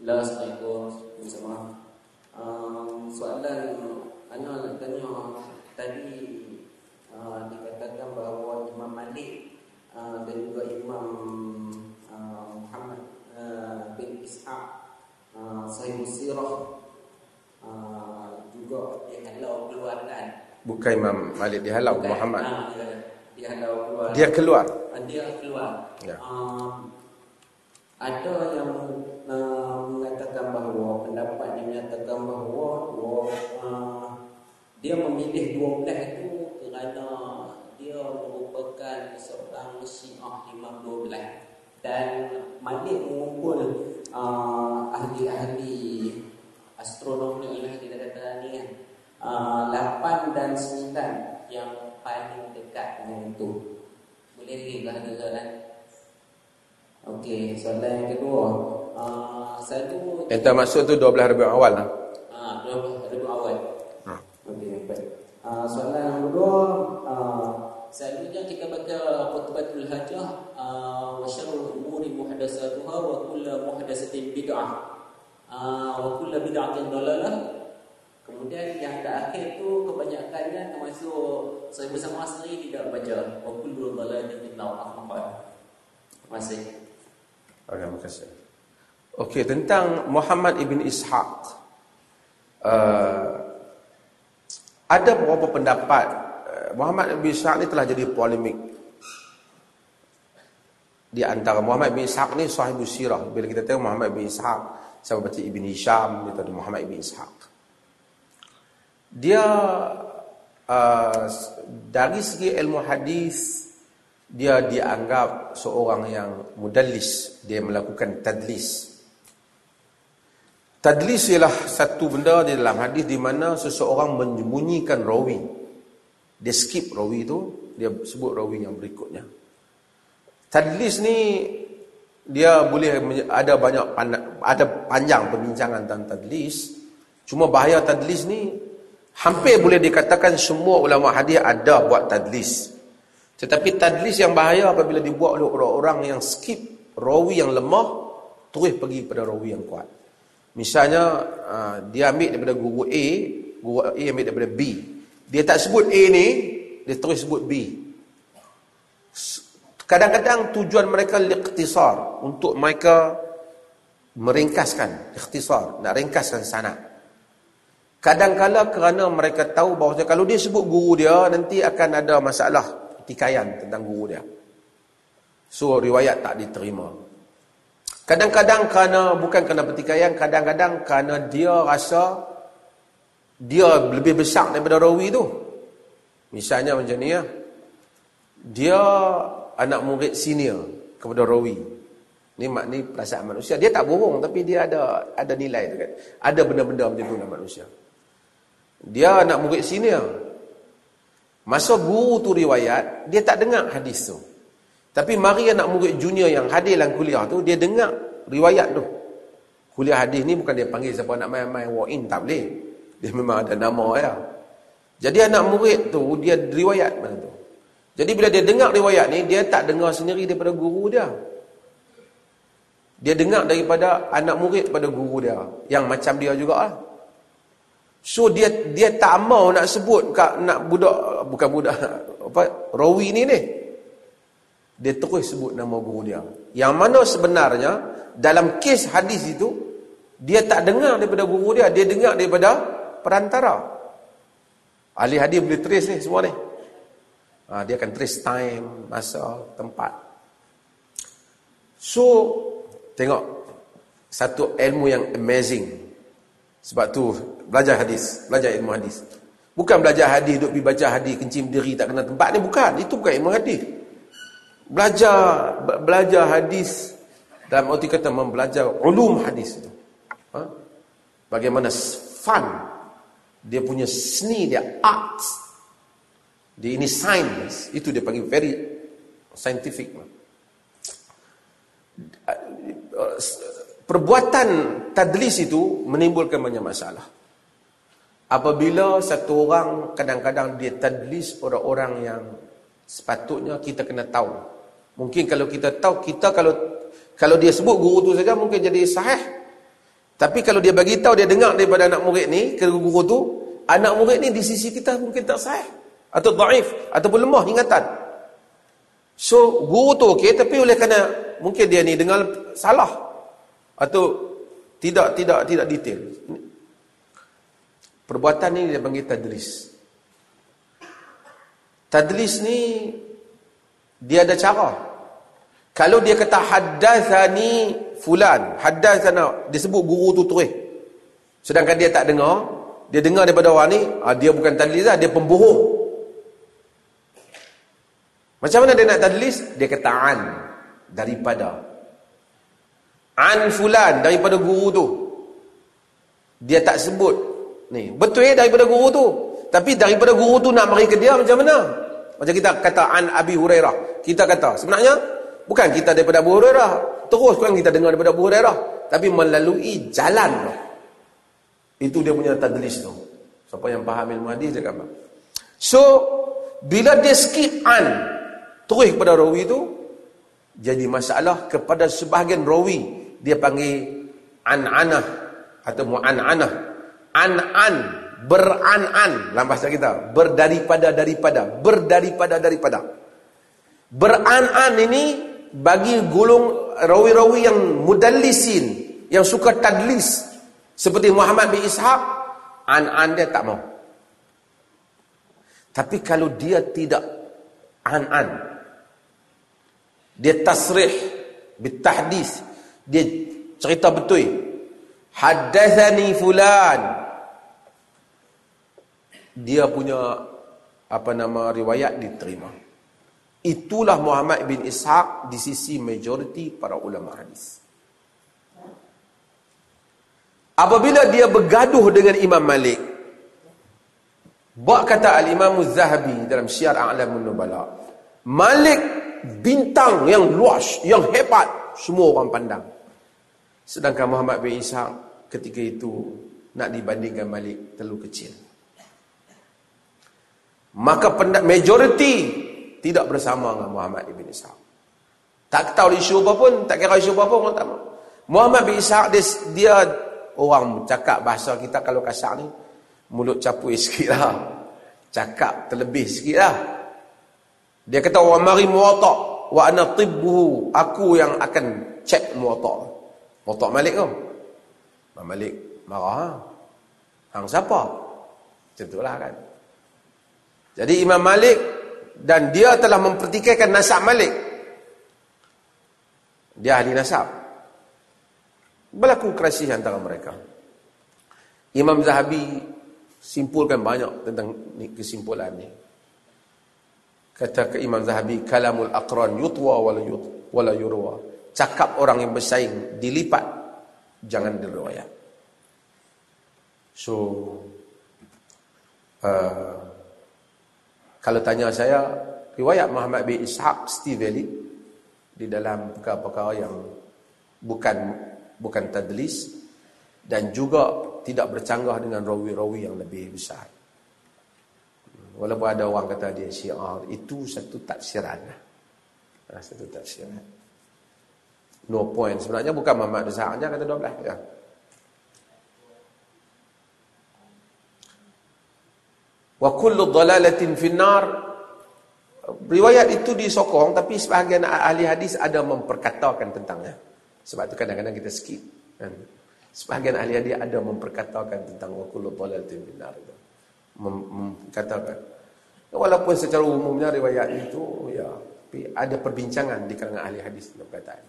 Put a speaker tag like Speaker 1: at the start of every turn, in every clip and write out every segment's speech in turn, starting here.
Speaker 1: Lah, Assalamualaikum sama. Um, soalan Ana nak tanya tadi uh, dikatakan bahawa Imam Malik uh, dan juga Imam uh, Muhammad uh, bin Ishaq uh, Sahih Sirah uh, juga dihalau keluarkan.
Speaker 2: Bukan Imam Malik dihalau
Speaker 1: Bukan,
Speaker 2: Muhammad.
Speaker 1: ah, dia, dihalau keluar.
Speaker 2: Dia keluar.
Speaker 1: Ah, dia keluar.
Speaker 2: Ya.
Speaker 1: Um, ada yang uh, mengatakan bahawa pendapat yang menyatakan bahawa, uh, dia memilih 12 itu kerana dia merupakan seorang syiah imam 12 dan Malik mengumpul uh, ahli-ahli astronomi lah kita kata ni kan. Uh, 8 dan 9 yang paling dekat dengan itu. Boleh lagi ada soalan Okey, soalan yang kedua uh, Satu
Speaker 2: Yang termasuk tu 12 Rabiul Awal lah.
Speaker 1: Ah, dua ribu awal.
Speaker 2: Ha.
Speaker 1: Okey, baik. Ah, soalan yang kedua, ah, selalunya kita baca khutbatul hajah ah, wa syarrul umuri muhdatsatuha wa kullu muhdatsatin bid'ah. Ah, wa kullu bid'atin dalalah. Kemudian yang terakhir tu kebanyakannya termasuk saya bersama sendiri tidak baca wa kullu dalalatin finnar ahmad. Terima kasih.
Speaker 2: Okey, terima kasih. Okey, tentang Muhammad ibn Ishaq. Uh, ada beberapa pendapat uh, Muhammad ibn Ishaq ni telah jadi polemik di antara Muhammad ibn Ishaq ni sahibu sirah. Bila kita tengok Muhammad ibn Ishaq, siapa baca Ibn Hisham, kita tahu Muhammad ibn Ishaq. Dia uh, dari segi ilmu hadis dia dianggap seorang yang mudallis, dia melakukan tadlis. Tadlis ialah satu benda di dalam hadis di mana seseorang menyembunyikan rawi. Dia skip rawi itu, dia sebut rawi yang berikutnya. Tadlis ni dia boleh ada banyak ada panjang perbincangan tentang tadlis. Cuma bahaya tadlis ni hampir boleh dikatakan semua ulama hadis ada buat tadlis. Tetapi tadlis yang bahaya apabila dibuat oleh orang-orang yang skip rawi yang lemah terus pergi pada rawi yang kuat. Misalnya uh, dia ambil daripada guru A, guru A ambil daripada B. Dia tak sebut A ni, dia terus sebut B. Kadang-kadang tujuan mereka liqtisar untuk mereka meringkaskan, ikhtisar, nak ringkaskan sanad. Kadang-kala kerana mereka tahu bahawa kalau dia sebut guru dia nanti akan ada masalah pertikaian tentang guru dia. So riwayat tak diterima. Kadang-kadang kerana bukan kerana pertikaian, kadang-kadang kerana dia rasa dia lebih besar daripada rawi tu. Misalnya macam ni ya. Dia anak murid senior kepada rawi. Ni mak ni perasaan manusia. Dia tak bohong tapi dia ada ada nilai tu kan. Ada benda-benda macam tu dalam manusia. Dia anak murid senior. Masa guru tu riwayat, dia tak dengar hadis tu. Tapi mari anak murid junior yang hadir dalam kuliah tu, dia dengar riwayat tu. Kuliah hadis ni bukan dia panggil siapa nak main-main walk in, tak boleh. Dia memang ada nama ya. Jadi anak murid tu, dia riwayat mana tu. Jadi bila dia dengar riwayat ni, dia tak dengar sendiri daripada guru dia. Dia dengar daripada anak murid pada guru dia. Yang macam dia juga lah. So dia dia tak mau nak sebut kat nak budak bukan budak apa rawi ni ni. Dia terus sebut nama guru dia. Yang mana sebenarnya dalam kes hadis itu dia tak dengar daripada guru dia, dia dengar daripada perantara. Ahli hadis boleh trace ni semua ni. Ha, dia akan trace time, masa, tempat. So tengok satu ilmu yang amazing. Sebab tu belajar hadis, belajar ilmu hadis. Bukan belajar hadis duk pergi baca hadis kencing berdiri tak kena tempat ni bukan. Itu bukan ilmu hadis. Belajar be- belajar hadis dalam arti kata mempelajar ulum hadis itu. Ha? Bagaimana fun dia punya seni dia art. Dia ini science. Itu dia panggil very scientific. Perbuatan tadlis itu menimbulkan banyak masalah. Apabila satu orang kadang-kadang dia tadlis orang-orang yang sepatutnya kita kena tahu. Mungkin kalau kita tahu, kita kalau kalau dia sebut guru tu saja mungkin jadi sahih. Tapi kalau dia bagi tahu dia dengar daripada anak murid ni, ke guru tu, anak murid ni di sisi kita mungkin tak sahih atau dhaif ataupun lemah ingatan. So, guru tu okey tapi oleh kerana mungkin dia ni dengar salah atau tidak tidak tidak detail. Perbuatan ni dia panggil tadlis. Tadlis ni dia ada cara. Kalau dia kata haddathani fulan, haddathana, dia sebut guru tu terus. Sedangkan dia tak dengar, dia dengar daripada orang ni, ah, dia bukan tadlis lah, dia pembohong. Macam mana dia nak tadlis? Dia kata an daripada an fulan daripada guru tu. Dia tak sebut ni. Betul ya daripada guru tu. Tapi daripada guru tu nak mari ke dia macam mana? Macam kita kata an Abi Hurairah. Kita kata sebenarnya bukan kita daripada Abu Hurairah. Terus kan kita dengar daripada Abu Hurairah. Tapi melalui jalan tu. Itu dia punya tadlis tu. Siapa yang faham ilmu hadis kata. So, bila dia skip an terus kepada rawi tu jadi masalah kepada sebahagian rawi dia panggil an-anah atau mu'an-anah. An-an beran-an. Dalam bahasa kita berdaripada daripada. Berdaripada daripada. Beran-an ini bagi gulung rawi-rawi yang mudallisin yang suka tadlis. Seperti Muhammad bin Ishaq an-an dia tak mau. Tapi kalau dia tidak an-an dia tasrih bitahdis dia cerita betul haddathani fulan dia punya apa nama riwayat diterima. Itulah Muhammad bin Ishaq di sisi majoriti para ulama hadis. Apabila dia bergaduh dengan Imam Malik, buat kata Al-Imam zahabi dalam Syiar A'lamun Nubala, Malik bintang yang luas, yang hebat, semua orang pandang. Sedangkan Muhammad bin Ishaq ketika itu nak dibandingkan Malik terlalu kecil maka majoriti tidak bersama dengan Muhammad ibn Ishaq. Tak tahu isu apa pun, tak kira isu apa pun, orang tak mahu. Muhammad bin Ishaq, dia, dia orang cakap bahasa kita kalau kasar ni, mulut capui sikit lah. Cakap terlebih sikit lah. Dia kata, wa mari muwatak, wa ana tibbuhu, aku yang akan cek muwatak. Muwatak Malik tu. Malik marah. Ha? Hang siapa? Macam itulah kan. Jadi Imam Malik dan dia telah mempertikaikan nasab Malik. Dia ahli nasab. Berlaku kerasih antara mereka. Imam Zahabi simpulkan banyak tentang kesimpulan ni. Kata ke Imam Zahabi, kalamul aqran yutwa wala yut wala yurwa. Cakap orang yang bersaing dilipat jangan diriwayat. So uh, kalau tanya saya, riwayat Muhammad bin Ishaq Steve valid di dalam perkara-perkara yang bukan bukan tadlis dan juga tidak bercanggah dengan rawi-rawi yang lebih besar. Walaupun ada orang kata dia syiar, itu satu taksiran. Ha, satu taksiran. No point. Sebenarnya bukan Muhammad bin Ishaq kata 12. Ya. wa kullu dhalalatin finnar riwayat itu disokong tapi sebahagian ahli hadis ada memperkatakan tentangnya sebab itu kadang-kadang kita skip kan sebahagian ahli hadis ada memperkatakan tentang wa kullu dhalalatin finnar itu mengatakan walaupun secara umumnya riwayat itu ya tapi ada perbincangan di kalangan ahli hadis tentang perkataan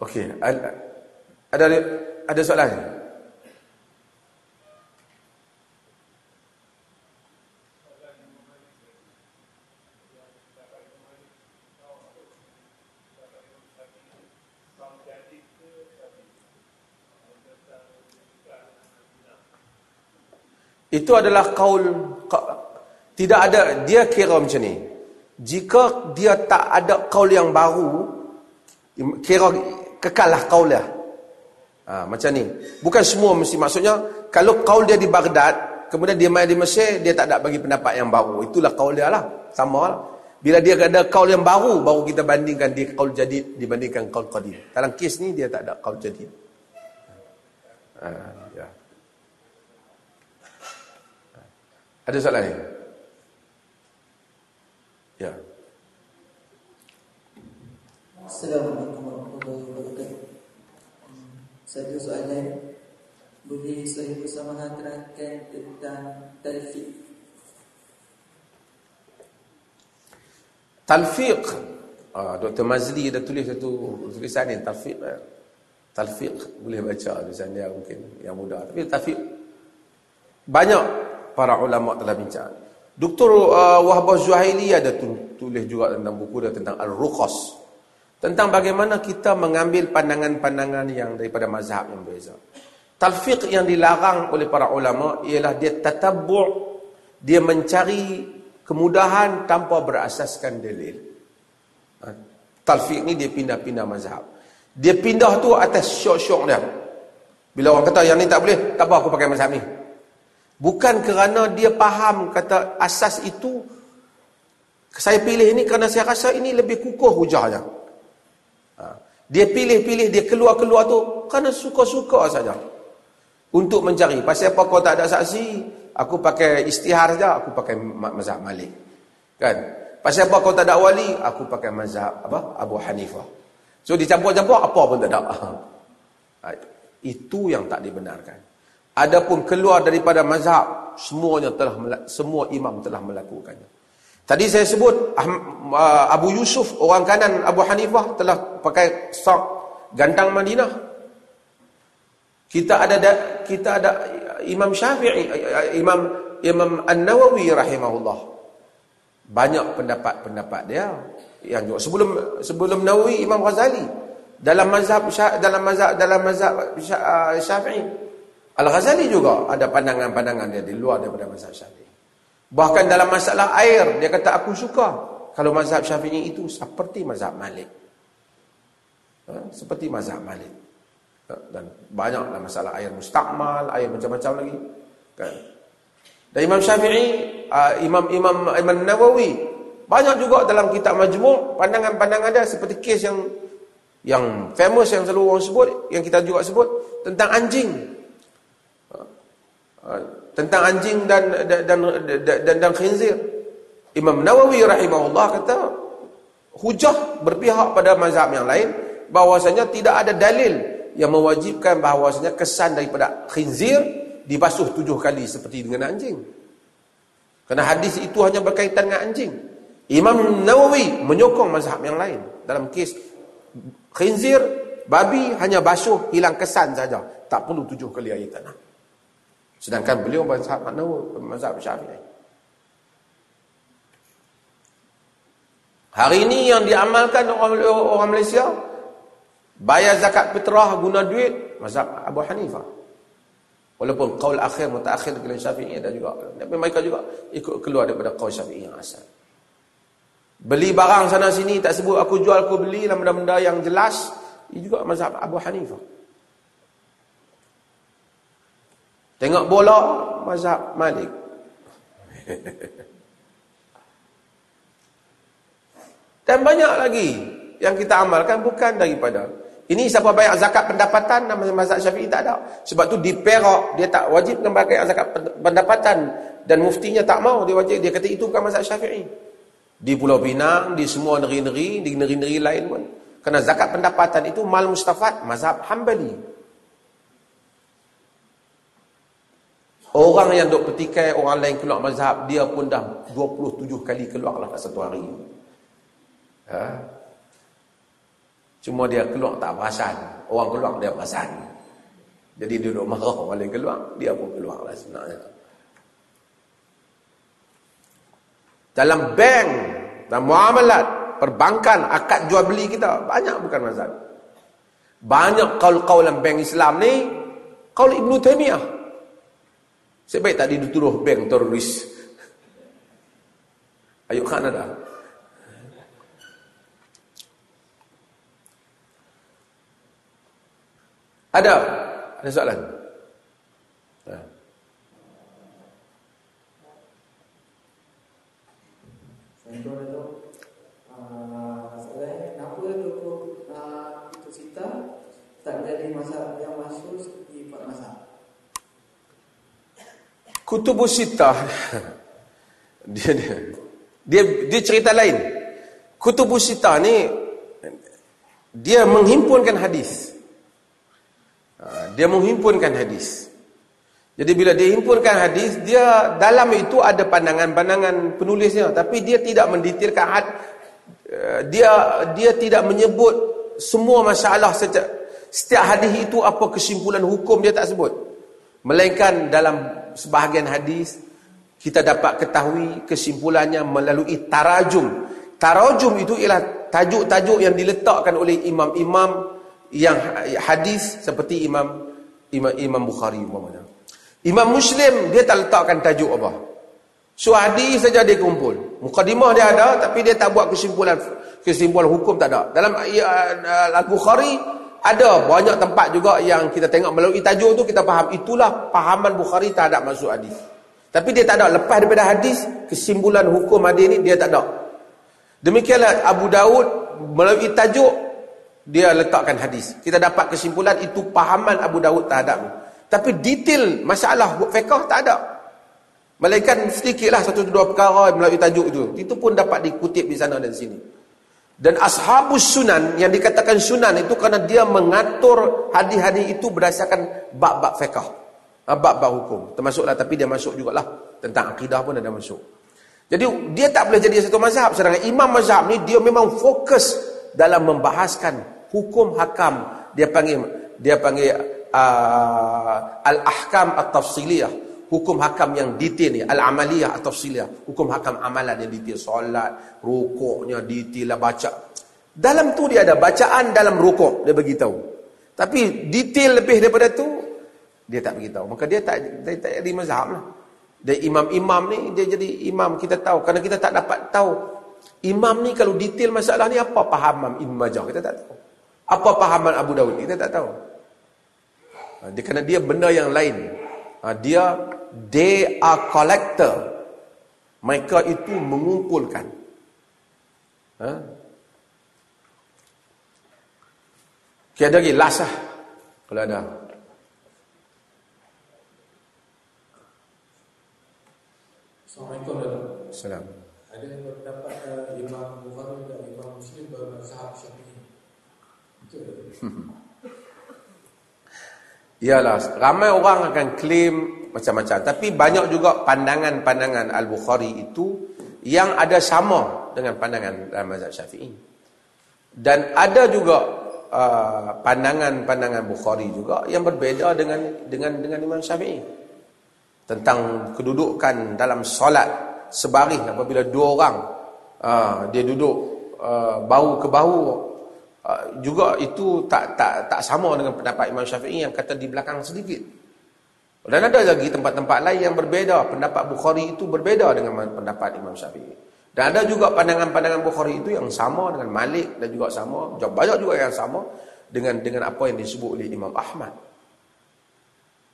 Speaker 2: Okey, ada ada soalan? Itu adalah kaul tidak ada dia kira macam ni. Jika dia tak ada kaul yang baru kira kekallah kaulnya. Ha, macam ni. Bukan semua mesti maksudnya kalau kaul dia di Baghdad, kemudian dia main di Mesir, dia tak ada bagi pendapat yang baru. Itulah kaul dia lah. Sama lah. Bila dia ada kaul yang baru, baru kita bandingkan dia kaul jadid dibandingkan kaul qadim. Dalam kes ni dia tak ada kaul jadid. Ha, ya. Ada soalan lain? Ya.
Speaker 3: Assalamualaikum warahmatullahi wabarakatuh. Saya ada soalan boleh saya bersama terangkan tentang talfiq
Speaker 2: Talfiq. Ah, Dr. Mazli dah tulis satu tulisan ni talfiq. Eh. Talfiq boleh baca tulisan dia mungkin yang mudah. Tapi talfiq banyak para ulama telah bincang. Dr. Uh, Wahbah Zuhaili ada tulis juga tentang buku dia tentang Al-Ruqas. Tentang bagaimana kita mengambil pandangan-pandangan yang daripada mazhab yang berbeza. Talfiq yang dilarang oleh para ulama ialah dia tatabbu' dia mencari kemudahan tanpa berasaskan dalil. Ha, talfiq ni dia pindah-pindah mazhab. Dia pindah tu atas syok-syok dia. Bila orang kata yang ni tak boleh, tak apa aku pakai mazhab ni. Bukan kerana dia faham kata asas itu saya pilih ini kerana saya rasa ini lebih kukuh hujahnya. Dia pilih-pilih, dia keluar-keluar tu kerana suka-suka saja untuk mencari. Pasal apa kau tak ada saksi? Aku pakai istihar saja, aku pakai mazhab Malik. Kan? Pasal apa kau tak ada wali? Aku pakai mazhab apa? Abu Hanifah. So dicampur-campur apa pun tak ada. Itu yang tak dibenarkan. Adapun keluar daripada mazhab, semuanya telah semua imam telah melakukannya. Tadi saya sebut uh, Abu Yusuf orang kanan Abu Hanifah telah pakai sak gantang Madinah. Kita ada kita ada Imam Syafi'i, Imam Imam An-Nawawi rahimahullah. Banyak pendapat-pendapat dia yang juga sebelum sebelum Nawawi Imam Ghazali dalam mazhab dalam mazhab dalam mazhab uh, Syafi'i. Al-Ghazali juga ada pandangan-pandangan dia di luar daripada mazhab Syafi'i. Bahkan dalam masalah air dia kata aku suka kalau mazhab Syafi'i itu seperti mazhab Malik. Ha? Seperti mazhab Malik dan banyaklah masalah air mustakmal, air macam-macam lagi. Kan? Dan Imam Syafi'i, uh, Imam Imam Imam Nawawi banyak juga dalam kitab Majmu' pandangan-pandangan dia seperti kes yang yang famous yang selalu orang sebut, yang kita juga sebut tentang anjing. Uh, tentang anjing dan dan dan dan, dan, dan khinzir. Imam Nawawi rahimahullah kata hujah berpihak pada mazhab yang lain bahwasanya tidak ada dalil yang mewajibkan bahawasanya kesan daripada khinzir dibasuh tujuh kali seperti dengan anjing. Kerana hadis itu hanya berkaitan dengan anjing. Imam Nawawi menyokong mazhab yang lain. Dalam kes khinzir, babi hanya basuh hilang kesan saja. Tak perlu tujuh kali air tanah. Sedangkan beliau mazhab Nawawi, mazhab syafi'i. Hari ini yang diamalkan oleh orang Malaysia, Bayar zakat fitrah guna duit mazhab Abu Hanifah. Walaupun qaul akhir mutaakhir dengan Syafi'i ada juga. Tapi mereka juga ikut keluar daripada qaul Syafi'i yang asal. Beli barang sana sini tak sebut aku jual aku beli benda-benda yang jelas ini juga mazhab Abu Hanifah. Tengok bola mazhab Malik. Dan banyak lagi yang kita amalkan bukan daripada ini siapa bayar zakat pendapatan nama mazhab Syafi'i tak ada. Sebab tu di Perak dia tak wajib bayar zakat pendapatan dan muftinya tak mau dia wajib dia kata itu bukan mazhab Syafi'i. Di Pulau Pinang, di semua negeri-negeri, di negeri-negeri lain pun. Kerana zakat pendapatan itu mal mustafad mazhab Hambali. Orang yang duk petikai orang lain keluar mazhab dia pun dah 27 kali keluarlah satu hari. Ha? Cuma dia keluar tak perasan. Orang keluar dia perasan. Jadi dia duduk marah orang lain keluar. Dia pun keluar lah sebenarnya. Dalam bank dan muamalat perbankan akad jual beli kita banyak bukan mazhab. Banyak kaul-kaul bank Islam ni kaul Ibnu Taimiyah. Sebaik tak dituduh bank teroris. Ayuk Khan ada. Ada? Ada soalan? Ha.
Speaker 3: dari mazhab yang masuk seperti empat mazhab.
Speaker 2: Kutubus Sittah dia, dia dia dia cerita lain. Kutubus Sittah ni dia menghimpunkan hadis. Ha, dia menghimpunkan hadis. Jadi bila dia himpunkan hadis, dia dalam itu ada pandangan-pandangan penulisnya, tapi dia tidak mendetailkan had, eh, dia dia tidak menyebut semua masalah setiap, setiap hadis itu apa kesimpulan hukum dia tak sebut. Melainkan dalam sebahagian hadis kita dapat ketahui kesimpulannya melalui tarajum. Tarajum itu ialah tajuk-tajuk yang diletakkan oleh imam-imam yang hadis seperti Imam Imam, imam Bukhari umpamanya. Imam Muslim dia tak letakkan tajuk apa. So hadis saja dia kumpul. Mukadimah dia ada tapi dia tak buat kesimpulan kesimpulan hukum tak ada. Dalam ya, Al-Bukhari ada banyak tempat juga yang kita tengok melalui tajuk tu kita faham itulah pahaman Bukhari terhadap masuk hadis. Tapi dia tak ada lepas daripada hadis kesimpulan hukum hadis ni dia tak ada. Demikianlah Abu Daud melalui tajuk dia letakkan hadis. Kita dapat kesimpulan itu pahaman Abu Daud terhadap tapi detail masalah fiqh tak ada. Melainkan sedikitlah satu dua perkara melalui tajuk itu. Itu pun dapat dikutip di sana dan sini. Dan ashabus sunan yang dikatakan sunan itu kerana dia mengatur hadis-hadis itu berdasarkan bab-bab fiqh. Ha, bab-bab hukum. Termasuklah tapi dia masuk jugalah tentang akidah pun ada masuk. Jadi dia tak boleh jadi satu mazhab sedangkan imam mazhab ni dia memang fokus dalam membahaskan hukum hakam dia panggil dia panggil uh, al-ahkam at-tafsiliyah hukum hakam yang detail ni al-amaliyah at-tafsiliyah hukum hakam amalan yang detail. Solat rukuknya detail lah baca. Dalam tu dia ada bacaan dalam rukuk dia bagi tahu tapi detail lebih daripada tu dia tak bagi tahu maka dia tak dia tak jadi mazhab lah. Dia imam-imam ni dia jadi imam. Kita tahu. Kerana kita tak dapat tahu imam ni kalau detail masalah ni apa pahaman Ibn Majah? Kita tak tahu. Apa pahaman Abu Dawud? Kita tak tahu. Ha, dia kena dia benda yang lain. Ha, dia they are collector. Mereka itu mengumpulkan. Ha? Okay, ada lagi last lah. Kalau ada.
Speaker 4: Assalamualaikum warahmatullahi
Speaker 2: Assalamualaikum.
Speaker 4: Ada yang berpendapat uh, Imam Bukhari dan Imam Muslim bermazhab Syafi'i. Betul.
Speaker 2: Iyalah, ramai orang akan claim macam-macam. Tapi banyak juga pandangan-pandangan Al-Bukhari itu yang ada sama dengan pandangan dalam mazhab syafi'i. Dan ada juga uh, pandangan-pandangan Bukhari juga yang berbeza dengan dengan dengan Imam Syafi'i. Tentang kedudukan dalam solat sebaring apabila dua orang uh, dia duduk uh, bahu ke bahu Ah, juga itu tak tak tak sama dengan pendapat Imam Syafi'i yang kata di belakang sedikit. Dan ada lagi tempat-tempat lain yang berbeza. Pendapat Bukhari itu berbeza dengan pendapat Imam Syafi'i. Dan ada juga pandangan-pandangan Bukhari itu yang sama dengan Malik dan juga sama. Banyak juga yang sama dengan dengan apa yang disebut oleh Imam Ahmad.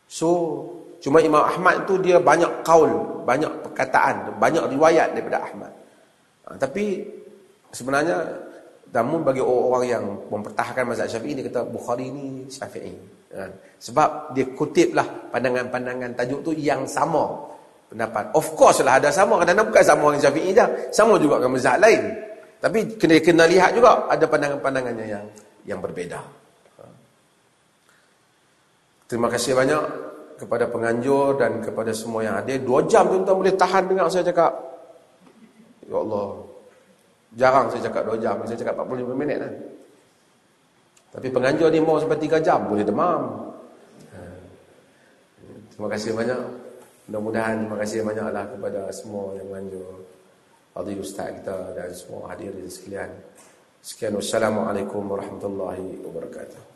Speaker 2: So, cuma Imam Ahmad itu dia banyak kaul, banyak perkataan, banyak riwayat daripada Ahmad. Ha, tapi sebenarnya Namun bagi orang-orang yang mempertahankan mazhab Syafi'i dia kata Bukhari ni Syafi'i. Kan? Sebab dia kutiplah pandangan-pandangan tajuk tu yang sama pendapat. Of course lah ada sama kadang-kadang bukan sama dengan Syafi'i je. Sama juga dengan mazhab lain. Tapi kena kena lihat juga ada pandangan-pandangannya yang yang berbeza. Ha. Terima kasih banyak kepada penganjur dan kepada semua yang hadir. Dua jam tuan-tuan boleh tahan dengar saya cakap. Ya Allah. Jarang saya cakap 2 jam, saya cakap 45 minit kan. Tapi penganjur ni mau sampai 3 jam, boleh demam. Ha. Terima kasih banyak. Mudah-mudahan terima kasih banyaklah kepada semua yang menganjur. Fadil Ustaz kita dan semua hadirin sekalian. Sekian wassalamualaikum warahmatullahi wabarakatuh.